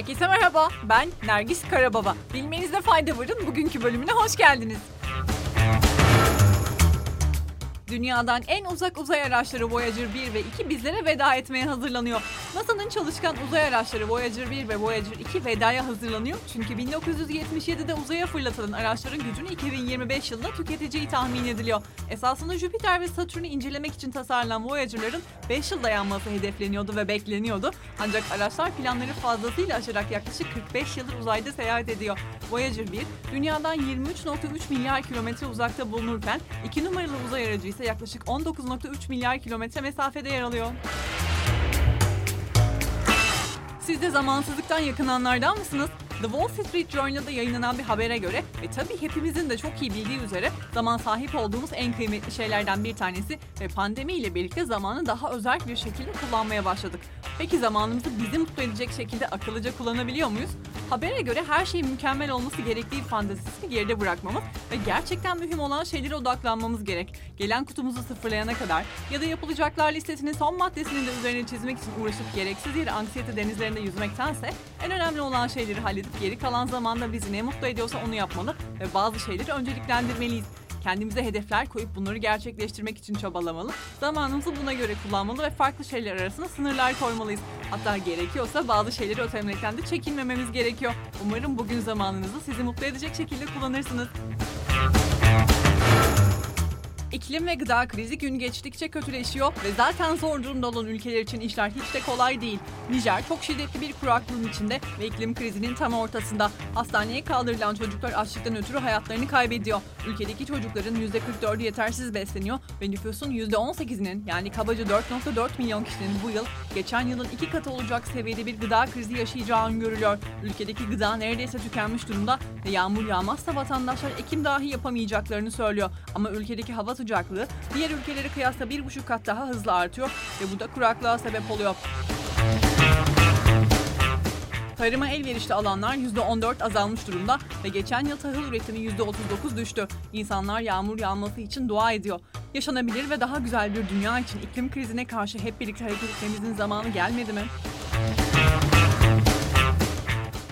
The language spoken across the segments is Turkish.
Herkese merhaba, ben Nergis Karababa. Bilmenizde fayda varın bugünkü bölümüne hoş geldiniz. Dünyadan en uzak uzay araçları Voyager 1 ve 2 bizlere veda etmeye hazırlanıyor. NASA'nın çalışkan uzay araçları Voyager 1 ve Voyager 2 vedaya hazırlanıyor. Çünkü 1977'de uzaya fırlatılan araçların gücünü 2025 yılında tüketeceği tahmin ediliyor. Esasında Jüpiter ve Satürn'ü incelemek için tasarlanan Voyager'ların 5 yıl dayanması hedefleniyordu ve bekleniyordu. Ancak araçlar planları fazlasıyla aşarak yaklaşık 45 yıldır uzayda seyahat ediyor. Voyager 1, dünyadan 23.3 milyar kilometre uzakta bulunurken 2 numaralı uzay aracı ise yaklaşık 19.3 milyar kilometre mesafede yer alıyor. Siz de zamansızlıktan yakınanlardan mısınız? The Wall Street Journal'da yayınlanan bir habere göre ve tabii hepimizin de çok iyi bildiği üzere zaman sahip olduğumuz en kıymetli şeylerden bir tanesi ve pandemi ile birlikte zamanı daha özel bir şekilde kullanmaya başladık. Peki zamanımızı bizi mutlu edecek şekilde akıllıca kullanabiliyor muyuz? Habere göre her şeyin mükemmel olması gerektiği fantezisini geride bırakmamız ve gerçekten mühim olan şeylere odaklanmamız gerek. Gelen kutumuzu sıfırlayana kadar ya da yapılacaklar listesinin son maddesini de üzerine çizmek için uğraşıp gereksiz yere anksiyete denizlerinde yüzmektense en önemli olan şeyleri halledip geri kalan zamanda bizi ne mutlu ediyorsa onu yapmalı ve bazı şeyleri önceliklendirmeliyiz. Kendimize hedefler koyup bunları gerçekleştirmek için çabalamalı, zamanımızı buna göre kullanmalı ve farklı şeyler arasında sınırlar koymalıyız. Hatta gerekiyorsa bazı şeyleri ötemekten de çekinmememiz gerekiyor. Umarım bugün zamanınızı sizi mutlu edecek şekilde kullanırsınız. İklim ve gıda krizi gün geçtikçe kötüleşiyor ve zaten zor durumda olan ülkeler için işler hiç de kolay değil. Nijer çok şiddetli bir kuraklığın içinde ve iklim krizinin tam ortasında. Hastaneye kaldırılan çocuklar açlıktan ötürü hayatlarını kaybediyor. Ülkedeki çocukların %44'ü yetersiz besleniyor ve nüfusun %18'inin yani kabaca 4.4 milyon kişinin bu yıl geçen yılın iki katı olacak seviyede bir gıda krizi yaşayacağı öngörülüyor. Ülkedeki gıda neredeyse tükenmiş durumda ve yağmur yağmazsa vatandaşlar ekim dahi yapamayacaklarını söylüyor. Ama ülkedeki hava sıcaklığı diğer ülkelere kıyasla bir buçuk kat daha hızlı artıyor ve bu da kuraklığa sebep oluyor. Tarıma elverişli alanlar %14 azalmış durumda ve geçen yıl tahıl üretimi %39 düştü. İnsanlar yağmur yağması için dua ediyor. Yaşanabilir ve daha güzel bir dünya için iklim krizine karşı hep birlikte hareket etmemizin zamanı gelmedi mi?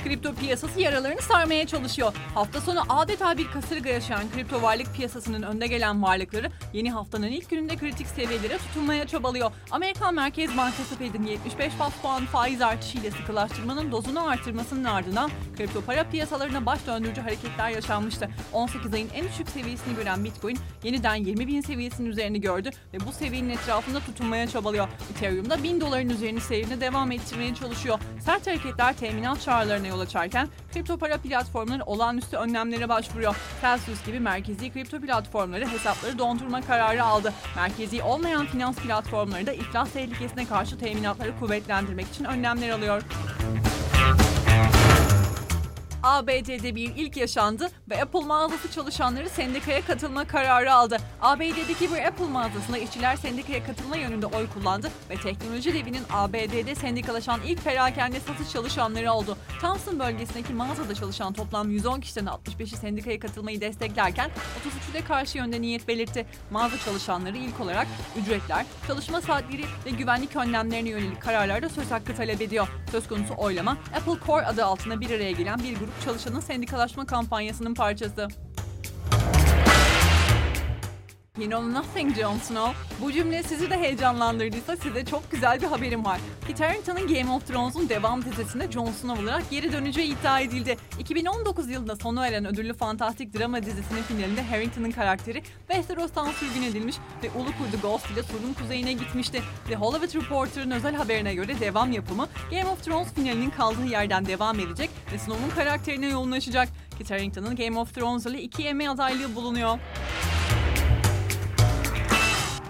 Kripto piyasası yaralarını sarmaya çalışıyor. Hafta sonu adeta bir kasırga yaşayan kripto varlık piyasasının önde gelen varlıkları yeni haftanın ilk gününde kritik seviyelere tutunmaya çabalıyor. Amerikan Merkez Bankası Fed'in 75 bas puan faiz artışıyla sıkılaştırmanın dozunu artırmasının ardından kripto para piyasalarına baş döndürücü hareketler yaşanmıştı. 18 ayın en düşük seviyesini gören Bitcoin yeniden 20 bin seviyesinin üzerini gördü ve bu seviyenin etrafında tutunmaya çabalıyor. Ethereum da 1000 doların üzerini seyrini devam ettirmeye çalışıyor. Sert hareketler teminat çağrılarına yol açarken kripto para platformları olağanüstü önlemlere başvuruyor. Celsius gibi merkezi kripto platformları hesapları dondurma kararı aldı. Merkezi olmayan finans platformları da iflas tehlikesine karşı teminatları kuvvetlendirmek için önlemler alıyor. ABD'de bir ilk yaşandı ve Apple mağazası çalışanları sendikaya katılma kararı aldı. ABD'deki bir Apple mağazasında işçiler sendikaya katılma yönünde oy kullandı ve teknoloji devinin ABD'de sendikalaşan ilk perakende satış çalışanları oldu. Thompson bölgesindeki mağazada çalışan toplam 110 kişiden 65'i sendikaya katılmayı desteklerken 33'ü de karşı yönde niyet belirtti. Mağaza çalışanları ilk olarak ücretler, çalışma saatleri ve güvenlik önlemlerine yönelik kararlarda söz hakkı talep ediyor. Söz konusu oylama Apple Core adı altında bir araya gelen bir grup çalışanın sendikalaşma kampanyasının parçası. You know nothing Jon Snow. Bu cümle sizi de heyecanlandırdıysa size çok güzel bir haberim var. Kit Harington'ın Game of Thrones'un devam dizisinde Jon Snow olarak geri döneceği iddia edildi. 2019 yılında sona eren ödüllü fantastik drama dizisinin finalinde Harrington'ın karakteri Westeros'tan sürgün edilmiş ve Ulu Kurdu Ghost ile surun kuzeyine gitmişti. The Hollywood Reporter'ın özel haberine göre devam yapımı Game of Thrones finalinin kaldığı yerden devam edecek ve Snow'un karakterine yoğunlaşacak. Kit Harington'ın Game of Thrones ile iki Emmy adaylığı bulunuyor.